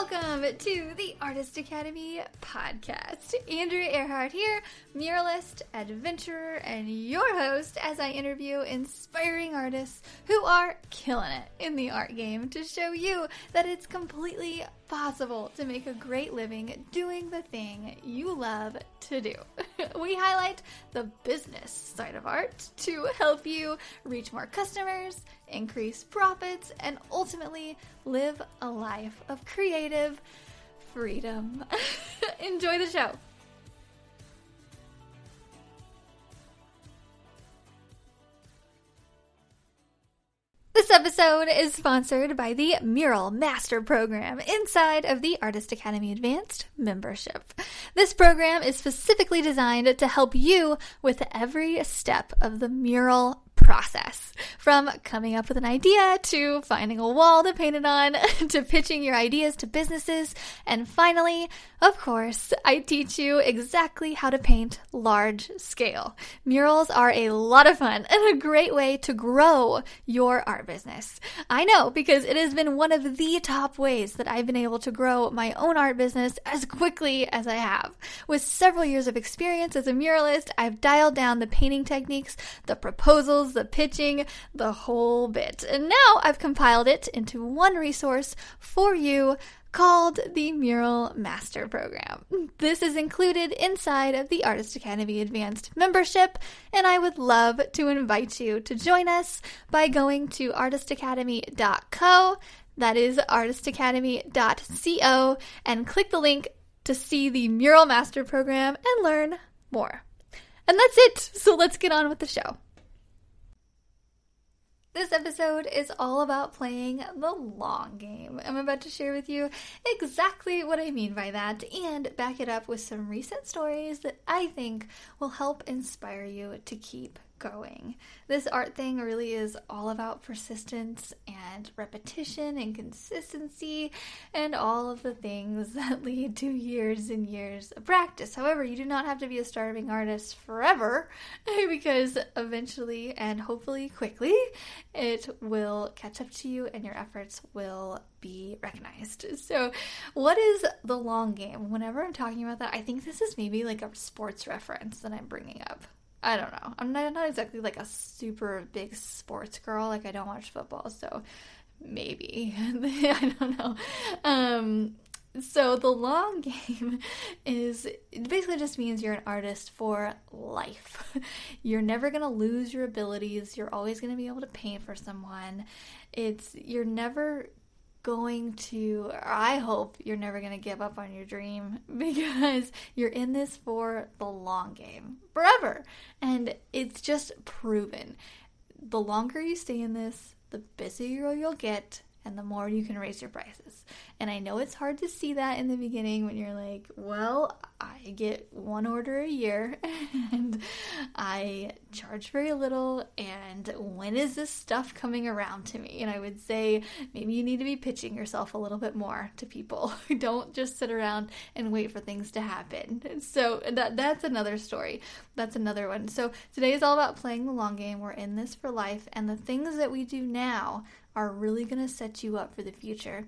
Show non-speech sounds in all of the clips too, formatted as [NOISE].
Welcome to the Artist Academy podcast. Andrea Earhart here, muralist, adventurer, and your host as I interview inspiring artists who are killing it in the art game to show you that it's completely possible to make a great living doing the thing you love to do. [LAUGHS] we highlight the business side of art to help you reach more customers, increase profits, and ultimately live a life of creative freedom. [LAUGHS] Enjoy the show. This episode is sponsored by the Mural Master Program inside of the Artist Academy Advanced membership. This program is specifically designed to help you with every step of the mural process from coming up with an idea to finding a wall to paint it on [LAUGHS] to pitching your ideas to businesses. And finally, of course, I teach you exactly how to paint large scale. Murals are a lot of fun and a great way to grow your art business. I know because it has been one of the top ways that I've been able to grow my own art business as quickly as I have. With several years of experience as a muralist, I've dialed down the painting techniques, the proposals, the pitching, the whole bit. And now I've compiled it into one resource for you called the Mural Master Program. This is included inside of the Artist Academy Advanced membership, and I would love to invite you to join us by going to artistacademy.co. That is artistacademy.co, and click the link to see the Mural Master Program and learn more. And that's it. So let's get on with the show. This episode is all about playing the long game. I'm about to share with you exactly what I mean by that and back it up with some recent stories that I think will help inspire you to keep going. This art thing really is all about persistence and repetition and consistency and all of the things [LAUGHS] that lead to years and years of practice. However, you do not have to be a starving artist forever [LAUGHS] because eventually and hopefully quickly it will catch up to you and your efforts will be recognized. So, what is the long game? Whenever I'm talking about that, I think this is maybe like a sports reference that I'm bringing up. I don't know. I'm not, not exactly like a super big sports girl. Like I don't watch football, so maybe [LAUGHS] I don't know. Um, so the long [LAUGHS] game is it basically just means you're an artist for life. [LAUGHS] You're never to lose your abilities. You're always to be able to paint for someone. It's you're never going to, I hope you're never going to give up on your dream [LAUGHS] because you're in this for the long game, forever. And it's just proven. The longer you stay in this, the busier you'll get and the more you can raise your prices. And I know it's hard to see that in the beginning when you're like, well, I get one order a year [LAUGHS] and I charge very little. And when is this stuff coming around to me? And I would say maybe you need to be pitching yourself a little bit more to people. [LAUGHS] Don't just sit around and wait for things to happen. So that that's another story. That's another one. So today is all about playing the long game. We're in this for life. And the things that we do now are really going to set you up for the future.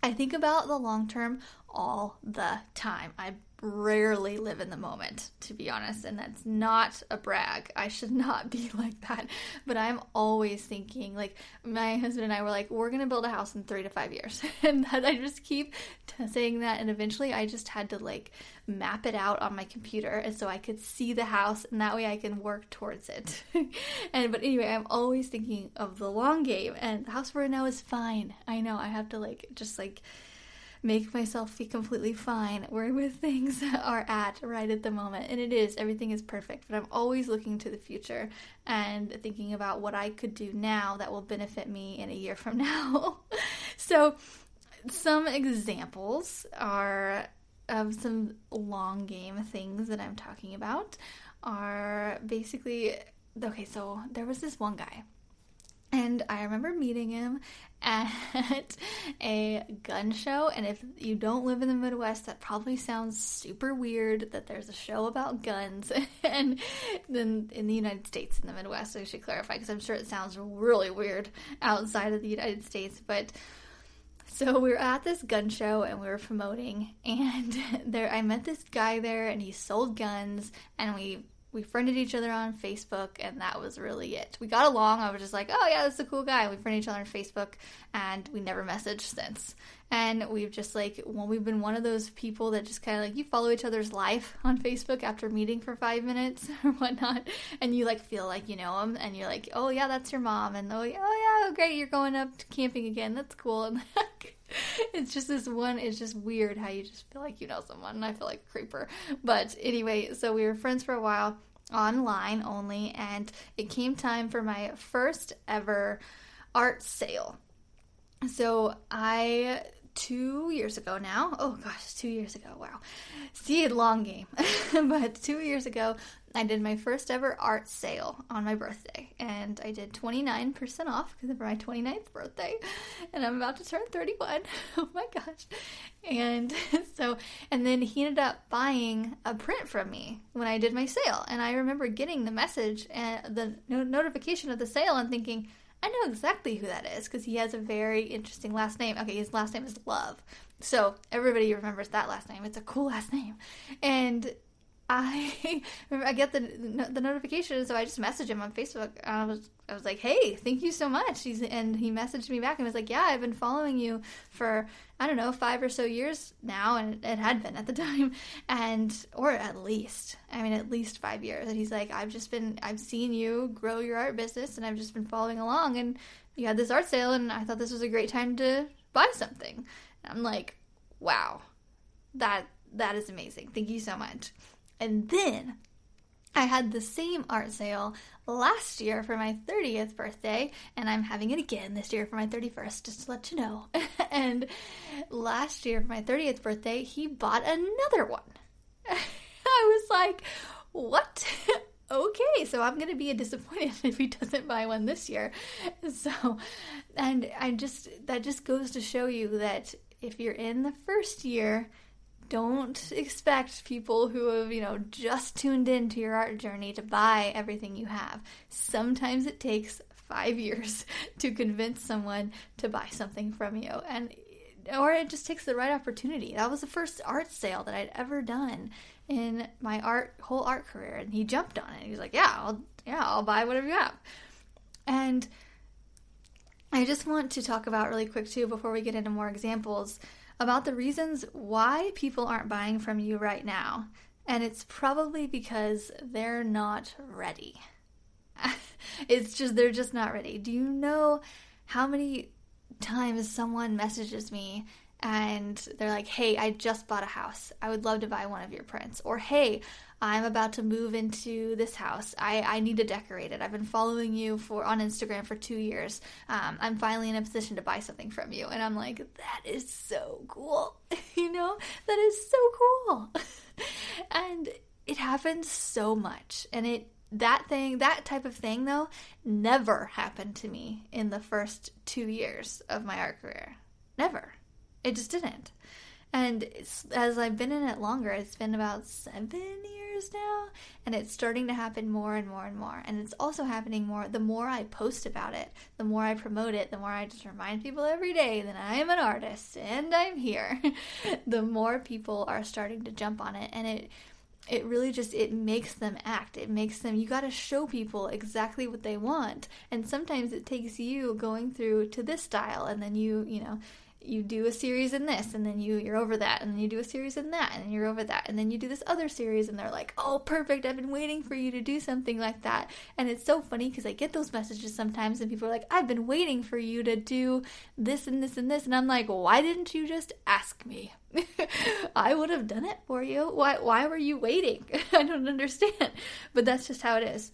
I think about the long term all the time. I rarely live in the moment, to be honest, and that's not a brag. I should not be [LAUGHS] like that, but I'm always thinking like my husband and I were like, we're gonna build a house in three to five years, [LAUGHS] and that I just keep t- saying that, and eventually I just had to like map it out on my computer, and so I could see the house, and that way I can work towards it. [LAUGHS] and but anyway, I'm always thinking of the long game, and the house we're in now is fine. I know I have to like just like make myself feel completely fine where with things [LAUGHS] are at right at the moment. And it is, everything is perfect, but I'm always looking to the future and thinking about what I could do now that will benefit me in a year from [LAUGHS] now. so, some examples are of some long game things that I'm talking about are basically okay, so there was this one guy and I remember meeting him at [LAUGHS] a gun show. And if you don't live in the Midwest, that probably sounds super weird that there's a show about guns. [LAUGHS] and then in the United States, in the Midwest, So I should clarify because I'm sure it sounds really weird outside of the United States. But So we were at this gun show and we were promoting, and [LAUGHS] there I met this guy there, and he sold guns, and we we friended each other on Facebook, and that was really it. We got along. I was just like, oh yeah, this is a cool guy. We friended each other on Facebook, and we never messaged since. And we've just like, well, we've been one of those people that just kind of like you follow each other's life on Facebook after meeting for five minutes [LAUGHS] or whatnot, and you like feel like you know them, and you're like, oh yeah, that's your mom, and oh yeah, oh yeah, great, you're going up camping again. That's cool. [LAUGHS] And [LAUGHS] it's just this one it's just weird how you just feel like you know someone and i feel like a creeper. But anyway so we were friends for a while online only and it came time for my first ever art sale. So i two years ago now oh gosh two years ago wow. See long game [LAUGHS] but two years ago I did my first ever art sale on my birthday, and I did 29% off because of my 29th birthday, and I'm about to turn 31. [LAUGHS] oh my gosh. And [LAUGHS] so, and then he ended up buying a print from me when I did my sale, and I remember getting the message and the notification of the sale and thinking, I know exactly who that is because he has a very interesting last name. Okay, his last name is Love. So everybody remembers that last name. It's a cool last name. And I [LAUGHS] I get the the notification, so I just messaged him on Facebook. I was I was like, "Hey, thank you so much." He's and he messaged me back and was like, "Yeah, I've been following you for I don't know five or so years now, and it had been at the [LAUGHS] time, and or at least I mean at least five years." And he's like, "I've just been I've seen you grow your art business, and I've just been following along, and you had this art sale, and I thought this was a great time to buy something." And I'm like, "Wow, that that is amazing. Thank you so much." And then I had the same art sale last year for my 30th birthday, and I'm having it again this year for my 31st, just to let you know. [LAUGHS] and last year for my 30th birthday, he bought another one. [LAUGHS] I was like, what? [LAUGHS] okay, so I'm going to be disappointed if he doesn't buy one this year. So, and I just, that just goes to show you that if you're in the first year, don't expect people who have, you know, just tuned into your art journey to buy everything you have. Sometimes it takes five years [LAUGHS] to convince someone to buy something from you. And or it just takes the right opportunity. That was the first art sale that I'd ever done in my art whole art career, and he jumped on it. He was like, "Yeah, I'll yeah, I'll buy whatever you have." And I just want to talk about really quick too before we get into more examples about the reasons why people aren't buying from you right now. And it's probably because they're not ready. [LAUGHS] it's just, they're just not ready. Do you know how many times someone messages me and they're like, hey, I just bought a house. I would love to buy one of your prints. Or, hey, I'm about to move into this house. I, I need to decorate it. I've been following you for on Instagram for two years. Um, I'm finally in a position to buy something from you. And I'm like, that is so cool. [LAUGHS] you know, that is so cool. [LAUGHS] and it happens so much. And it, that thing, that type of thing though, never happened to me in the first two years of my art career. Never. It just didn't. And as I've been in it longer, it's been about seven years now, and it's starting to happen more and more and more. And it's also happening more the more I post about it, the more I promote it, the more I just remind people every day that I am an artist and I'm here. [LAUGHS] the more people are starting to jump on it, and it it really just it makes them act it makes them you got to show people exactly what they want and sometimes it takes you going through to this style and then you you know you do a series in this and then you you're over that and then you do a series in that and you're over that and then you do this other series and they're like oh perfect i've been waiting for you to do something like that. And it's so funny because i get those messages sometimes and people are like i've been waiting for you to do this and this and this and i'm like why didn't you just ask me? [LAUGHS] I would have done it for you. Why why were you waiting? [LAUGHS] I don't understand. But that's just how it is.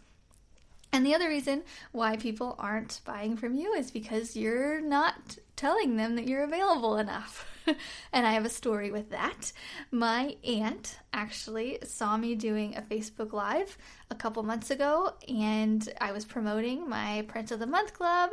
And the other reason why people aren't buying from you is because you're not telling them that you're available enough. [LAUGHS] and I have a story with that. My aunt actually saw me doing a Facebook Live a couple months ago, and I was promoting my Print of the Month Club.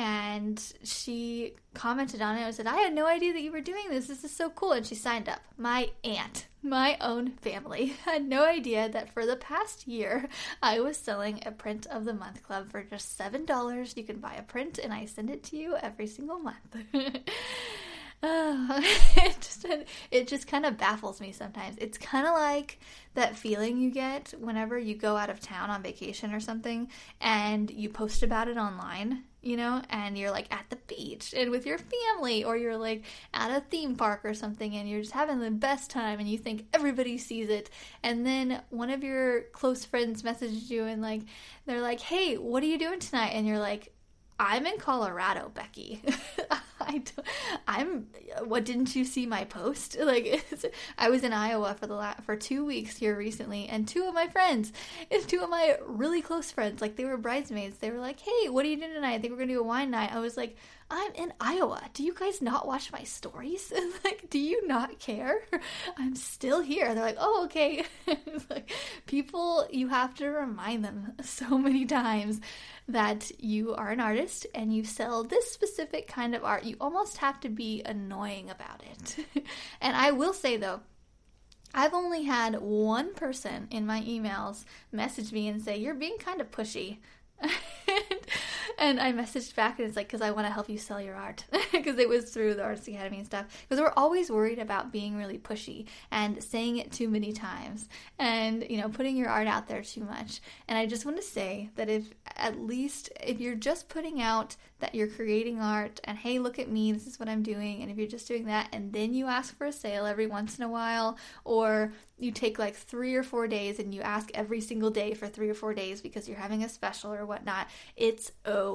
And she commented on it and said, I had no idea that you were doing this. This is so cool. And she signed up. My aunt, my own family, [LAUGHS] had no idea that for the past year I was selling a print of the month club for just $7. You can buy a print and I send it to you every single month. Uh, [LAUGHS] [LAUGHS] it just it just kind of baffles me sometimes. It's kind of like that feeling you get whenever you go out of town on vacation or something and you post about it online, you know, and you're like at the beach and with your family or you're like at a theme park or something and you're just having the best time and you think everybody sees it and then one of your close friends messages you and like they're like, "Hey, what are you doing tonight?" and you're like, I'm in Colorado, Becky. [LAUGHS] [LAUGHS] I am What didn't you see my post? [LAUGHS] Like I was in Iowa for the la- for two weeks here recently, and two of my friends, and two of my really close friends, like they were bridesmaids. They were like, "Hey, what are you doing tonight? I think we're gonna do a wine night." I was like, I'm in Iowa. Do you guys not watch my stories? [LAUGHS] like, do you not care? [LAUGHS] I'm still here. They're like, oh, okay. [LAUGHS] like, people, you have to remind them so many times that you are an artist and you sell this specific kind of art. You almost have to be annoying about it. and I will say, though, I've only had one person in my emails message me and say, You're being kind of pushy. And I messaged back and it's like, because I want to help you sell your art. [LAUGHS] Because it was through the Artist Academy and stuff. Because we're always worried about being really pushy and saying it too many times and, you know, putting your art out there too much. And I just want to say that if, at least, if you're just putting out that you're creating art and, hey, look at me, this is what I'm doing. And if you're just doing that and then you ask for a sale every once in a while, or you take like three or four days and you ask every single day for three or four days because you're having a special or whatnot, it's okay.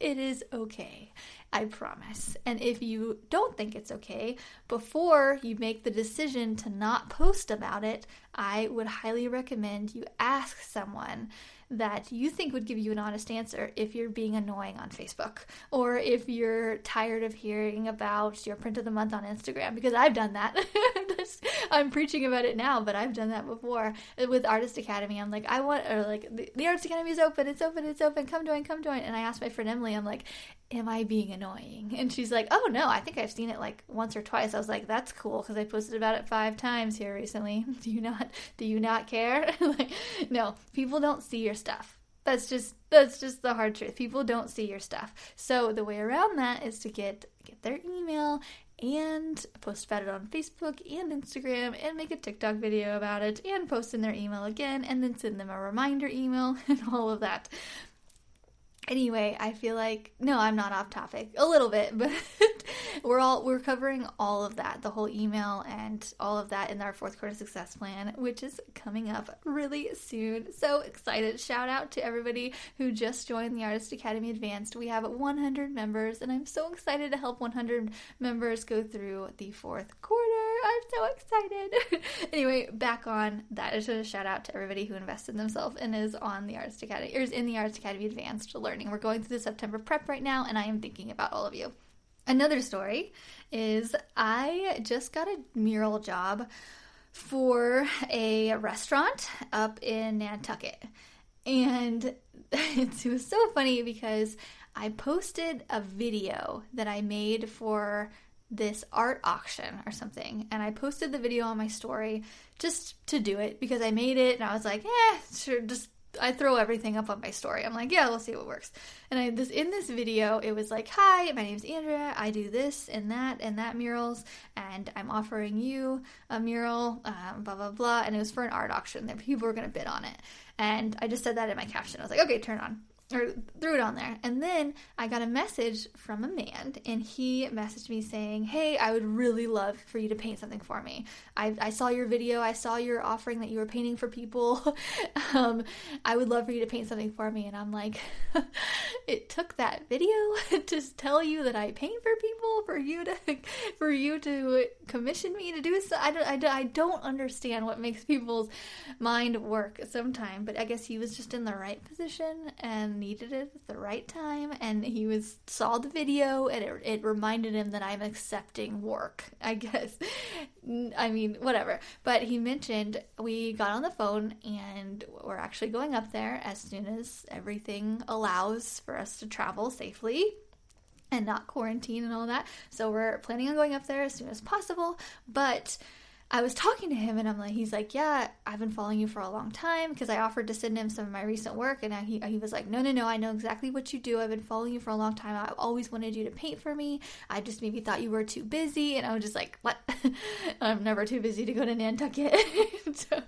It is okay. I promise. And if you don't think it's okay, before you make the decision to not post about it, I would highly recommend you ask someone that you think would give you an honest answer if you're being annoying on Facebook or if you're tired of hearing about your print of the month on Instagram because I've done that. [LAUGHS] I'm preaching about it now, but I've done that before with Artist Academy. I'm like, I want, or like, the, the Artist Academy is open, it's open, it's open, come join, come join. And I asked my friend Emily, I'm like, am I being annoying? And she's like, oh no, I think I've seen it like once or twice. I was like, that's cool because I posted about it five times here recently. [LAUGHS] Do you not, do you not care? [LAUGHS] like, no, people don't see your stuff. That's just that's just the hard truth. People don't see your stuff. So the way around that is to get get their email and post about it on Facebook and Instagram and make a TikTok video about it and post in their email again and then send them a reminder email [LAUGHS] and all of that. Anyway, I feel like no, I'm not off topic. A little bit, [LAUGHS] but we're all we're covering all of that, the whole email and all of that in our fourth quarter success plan, which is coming up really soon. So excited. Shout out to everybody who just joined the Artist Academy Advanced. We have 100 members and I'm so excited to help 100 members go through the fourth quarter. I'm so excited. [LAUGHS] anyway, back on that. I just want to shout out to everybody who invested themselves and is on the Artist Academy or is in the Artist Academy Advanced learning. We're going through the September prep right now, and I am thinking about all of you. Another story is I just got a mural job for a restaurant up in Nantucket. And [LAUGHS] it was so funny because I posted a video that I made for this art auction or something. And I posted the video on my story just to do it because I made it and I was like, yeah, sure, just I throw everything up on my story. I'm like, yeah, we'll see what works. And I this in this video, it was like, hi, my name's Andrea. I do this and that and that murals, and I'm offering you a mural, um, blah blah blah. And it was for an art auction that people were gonna bid on it. And I just said that in my caption. I was like, okay, turn on or threw it on there. And then I got a message from a man, and he messaged me saying, Hey, I would really love for you to paint something for me. I, I saw your video, I saw your offering that you were painting for people. [LAUGHS] um, I would love for you to paint something for me. And I'm like, [LAUGHS] It took that video [LAUGHS] to tell you that I paint for people, for you to for you to commission me to do so. I don't, I, don't, I don't understand what makes people's mind work sometimes, but I guess he was just in the right position and needed it at the right time and he was saw the video and it, it reminded him that I'm accepting work, [LAUGHS] I guess. I mean, whatever. But he mentioned we got on the phone and we're actually going up there as soon as everything allows for us to travel safely and not quarantine and all that. So we're planning on going up there as soon as possible, but I was talking to him and I'm like, he's like, yeah, I've been following you for a long time because I offered to send him some of my recent work and he, he was like, no, no, no, I know exactly what you do. I've been following you for a long time. I've always wanted you to paint for me. I just maybe thought you were too busy. And I was just like, what? [LAUGHS] I'm never too busy to go to Nantucket [LAUGHS] so,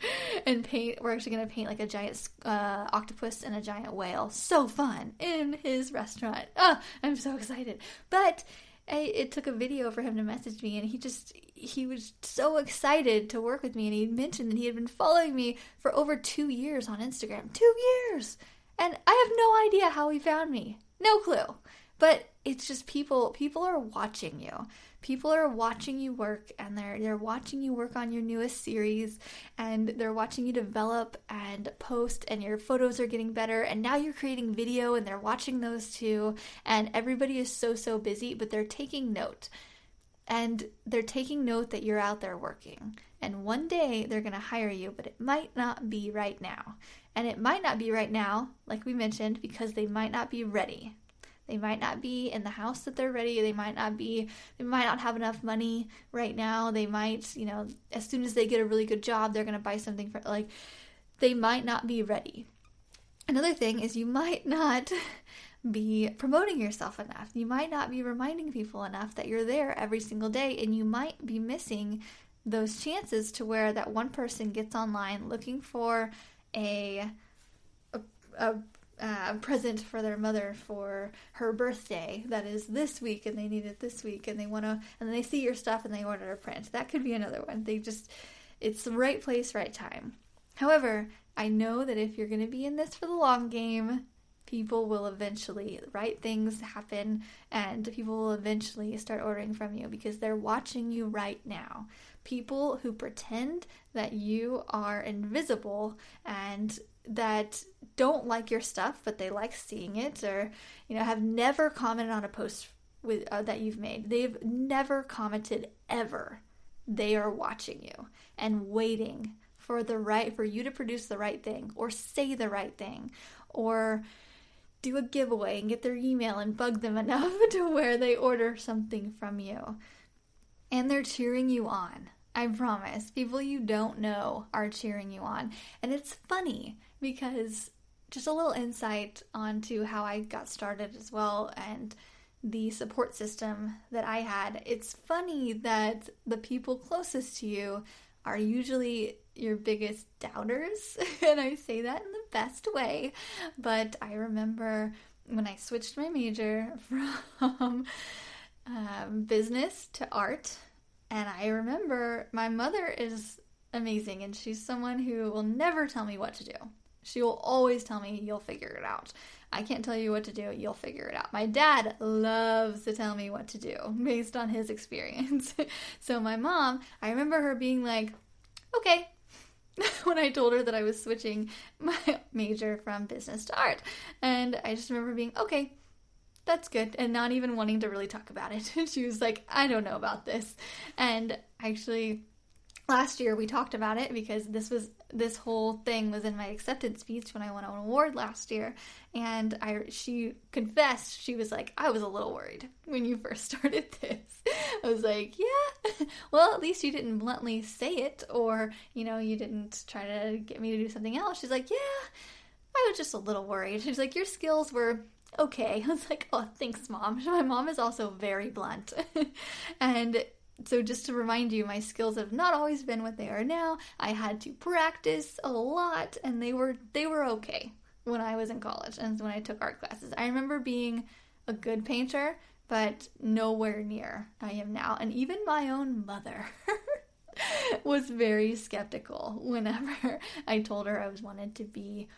and paint. We're actually going to paint like a giant uh, octopus and a giant whale. So fun in his restaurant. Oh, I'm so excited. But I, it took a video for him to message me and he just he was so excited to work with me and he mentioned that he had been following me for over two years on instagram. Two years! And i have no idea how he found me. No clue. But it's just people people are watching you people are watching you work and they're they're watching you work on your newest series and they're watching you develop and post and your photos are getting better and now you're creating video and they're watching those too and everybody is so so busy but they're taking note. And they're taking note that you're out there working. And one day they're going to hire you but it might not be right now. And it might not be right now like we mentioned because they might not be ready they might not be in the house that they're ready. They might not be, they might not have enough money right now. They might, you know, as soon as they get a really good job, they're going to buy something for, like, they might not be ready. Another thing is you might not [LAUGHS] be promoting yourself enough. You might not be reminding people enough that you're there every single day, and you might be missing those chances to where that one person gets online looking for a a, a uh, present for their mother for her birthday. That is this week and they need it this week and they want to and they see your stuff and they order a print. That could be another one. They just it's the right place right time. However i know that if you're going to be in this for the long game people will eventually right things happen and people will eventually start ordering from you because they're watching you right now. People who pretend that you are invisible and that don't like your stuff but they like seeing it or you know have never commented on a post with uh, that you've made they've never commented ever they are watching you and waiting for the right for you to produce the right thing or say the right thing or do a giveaway and get their email and bug them [LAUGHS] enough to where they order something from you and they're cheering you on I promise. People you don't know are cheering you on. And it's funny because just a little insight onto how I got started as well and the support system that I had. It's funny that the people closest to you are usually your biggest doubters. [LAUGHS] and I say that in the best way. But I remember when I switched my major [LAUGHS] from um, business to art and I remember my mother is amazing and she's someone who will never tell me what to do. She will always tell me, you'll figure it out. I can't tell you what to do, you'll figure it out. My dad loves to tell me what to do based on his experience. [LAUGHS] so, my mom, I remember her being like, okay, [LAUGHS] when I told her that I was switching my [LAUGHS] major from business to art. And I just remember being, okay, that's good and not even wanting to really talk about it she was like i don't know about this and actually last year we talked about it because this was this whole thing was in my acceptance speech when I won an award last year and I she confessed she was like I was a little worried when you first [LAUGHS] started this. I was like, yeah. [LAUGHS] Well, at least you didn't bluntly say it or, you know, you didn't try to get me to do something else. She's like, "Yeah, I was just a little worried." She's like, "Your skills were okay. [LAUGHS] I was like, oh, thanks, mom. My mom is also very blunt. and so just to remind you, my skills have not always been what they are now. I had to practice a lot and they were they were okay when I was in college and when I took art classes. I remember being a good painter, but nowhere near I am now. And even my own mother [LAUGHS] was very skeptical whenever [LAUGHS] I told her I was wanted to be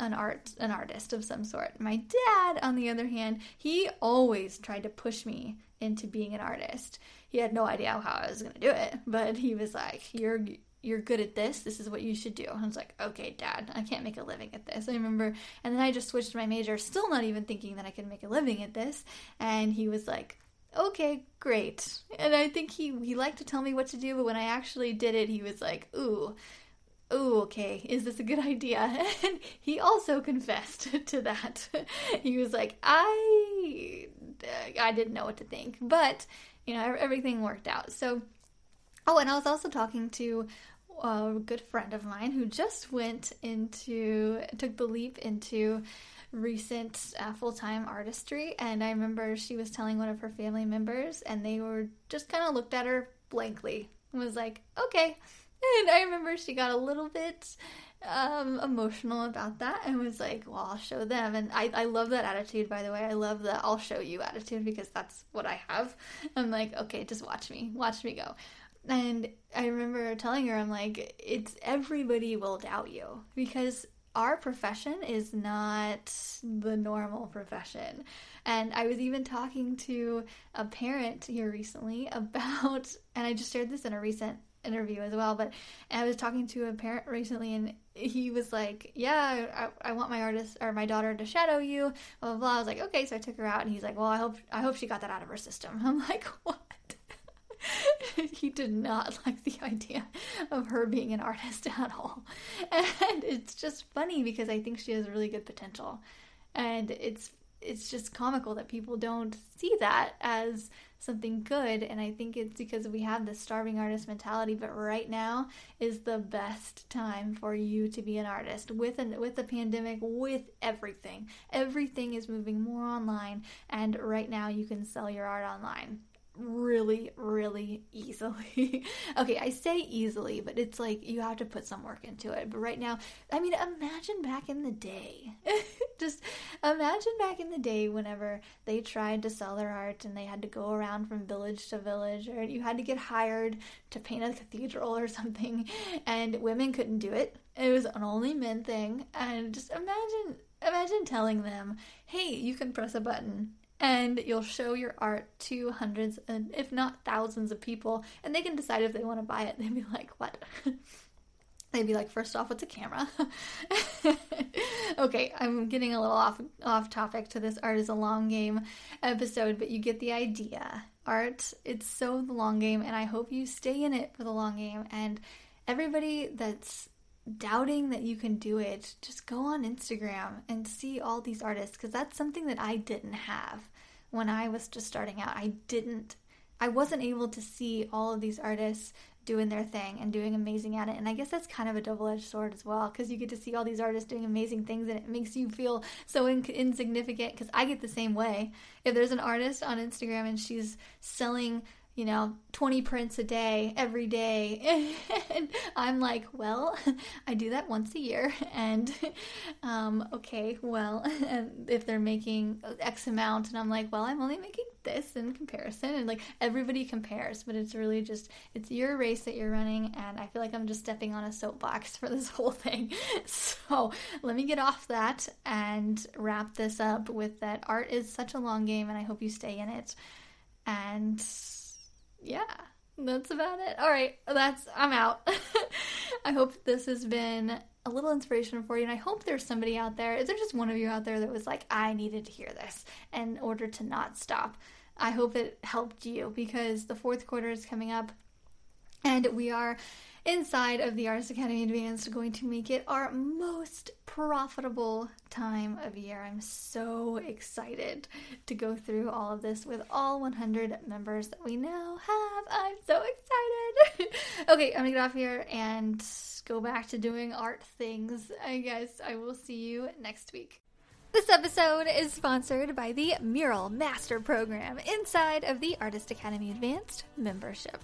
an art an artist of some sort. My dad, on the other hand, he always tried to push me into being an artist. He had no idea how I was going to do it, but he was like, "You're you're good at this. This is what you should do. And I was like, okay, dad, I can't make a living at this. I remember, and then I just switched my major, still not even thinking that I could make a living at this. And he was like, okay, great. And I think he, he liked to tell me what to do, but when I actually did it, he was like, ooh, ooh, okay, is this a good idea? [LAUGHS] And he also confessed [LAUGHS] to that. [LAUGHS] he was like, I, I didn't know what to think, but you know, everything worked out. So, oh, and I was also talking to a good friend of mine who just went into, took the leap into recent uh, full time artistry. And I remember she was telling one of her family members, and they were just kind of looked at her blankly and was like, okay. And I remember she got a little bit um, emotional about that and was like, well, I'll show them. And I, I love that attitude, by the way. I love the I'll show you attitude because that's what I have. I'm like, okay, just watch me, watch me go. And I remember telling her, I'm like, it's everybody will doubt you because our profession is not the normal profession. And I was even talking to a parent here recently [LAUGHS] about, and I just shared this in a recent interview as well, but I was talking to a parent recently and he was like, Yeah, I, I want my artist or my daughter to shadow you, blah, blah, blah. I was like, Okay, so I took her out and he's like, Well, I hope I hope she got that out of her system. [LAUGHS] I'm like, What? [LAUGHS] he did not [LAUGHS] like the idea of her being an artist at all. And it's just funny because I think she has really good potential. And it's it's just comical that people don't see that as something good and i think it's because we have this starving artist mentality but right now is the best time for you to be an artist. With an with the pandemic with everything. Everything is moving more online and right now you can sell your art online really, really easily. [LAUGHS] okay, I say easily, but it's like you have to put some work into it. But right now, I mean, imagine back in the day. [LAUGHS] Just imagine back in the day whenever they tried to sell their art and they had to go around from village to village, or you had to get hired to paint a cathedral or [LAUGHS] something, and women couldn't do it. It was an only men thing. And just imagine imagine telling them, hey, you can press a button and you'll show your art to hundreds and if not thousands of people and they can decide if they want to buy it. [LAUGHS] They'd be like what? [LAUGHS] They'd be like first off what's a camera. [LAUGHS] Okay i'm getting a little off off topic to this. Art is a long game episode but you get the idea. Art it's so the long game and i hope you stay in it for the long game. And everybody that's doubting that you can do it, just go on Instagram and see all these artists because that's something that I didn't have when I was just starting out. I didn't, I wasn't able to see all of these artists doing their thing and doing amazing at it. And I guess that's kind of a double edged sword as well because you get to see all these artists doing amazing things and it makes you feel so in- insignificant because I get the same way. If there's an artist on Instagram and she's selling you know, 20 prints a day, every day. [LAUGHS] and I'm like, well, [LAUGHS] I do that once a year. [LAUGHS] And, um, okay, well, if they're making X amount, and I'm like, well, I'm only making this in comparison. And like, everybody compares, but it's really just, it's your race that you're running. And I feel like I'm just stepping on a soapbox for this whole thing. So let me get off that and wrap this up with that art is such a long game, and I hope you stay in it. And, yeah, that's about it. All right, that's I'm out. [LAUGHS] I hope this has been a little inspiration for you, and I hope there's somebody out there. Is there just one of you out there that was like, I needed to hear this in order to not stop? I hope it helped you because the fourth quarter is coming up, and we are inside of the Artist Academy Advanced going to make it our most profitable time of year. I'm so excited to go through all of this with all 100 members that we now have. I'm so excited. [LAUGHS] okay, I'm gonna get off here and go back to doing art things. I guess I will see you next week. This episode is sponsored by the Mural Master Program inside of the Artist Academy Advanced membership.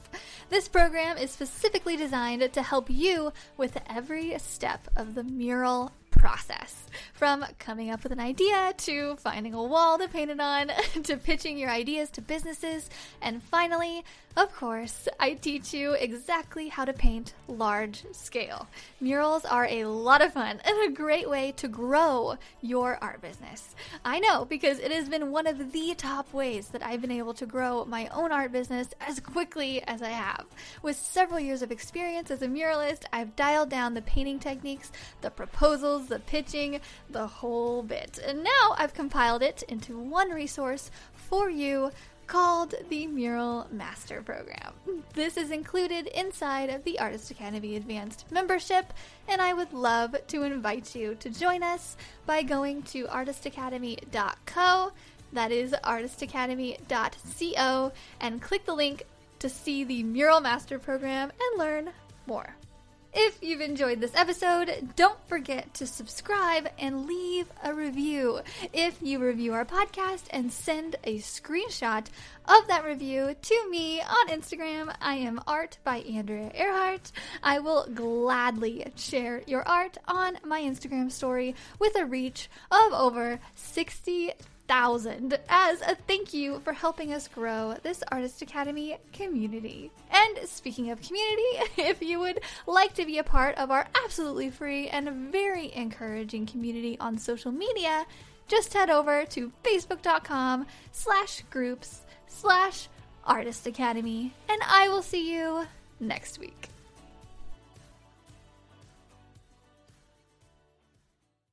This program is specifically designed to help you with every step of the mural process from coming up with an idea to finding a wall to paint it on [LAUGHS] to pitching your ideas to businesses. And finally, of course, I teach you exactly how to paint large scale. Murals are a lot of fun and a great way to grow your art business. I know because it has been one of the top ways that I've been able to grow my own art business as quickly as I have. With several years of experience as a muralist, I've dialed down the painting techniques, the proposals, the pitching, the whole bit. And now I've compiled it into one resource for you called the Mural Master Program. This is included inside of the Artist Academy Advanced membership, and I would love to invite you to join us by going to artistacademy.co. That is artistacademy.co, and click the link to see the Mural Master Program and learn more. If you've enjoyed this episode, don't forget to subscribe and leave a review. If you review our podcast and send a screenshot of that review to me on Instagram, I am art by Andrea Earhart. I will gladly share your art on my Instagram story with a reach of over 60 thousand as a thank you for helping us grow this Artist Academy community. And speaking of community, [LAUGHS] if you would like to be a part of our absolutely free and very encouraging community on social media, just head over to facebook.com slash groups slash artist academy and I will see you next week.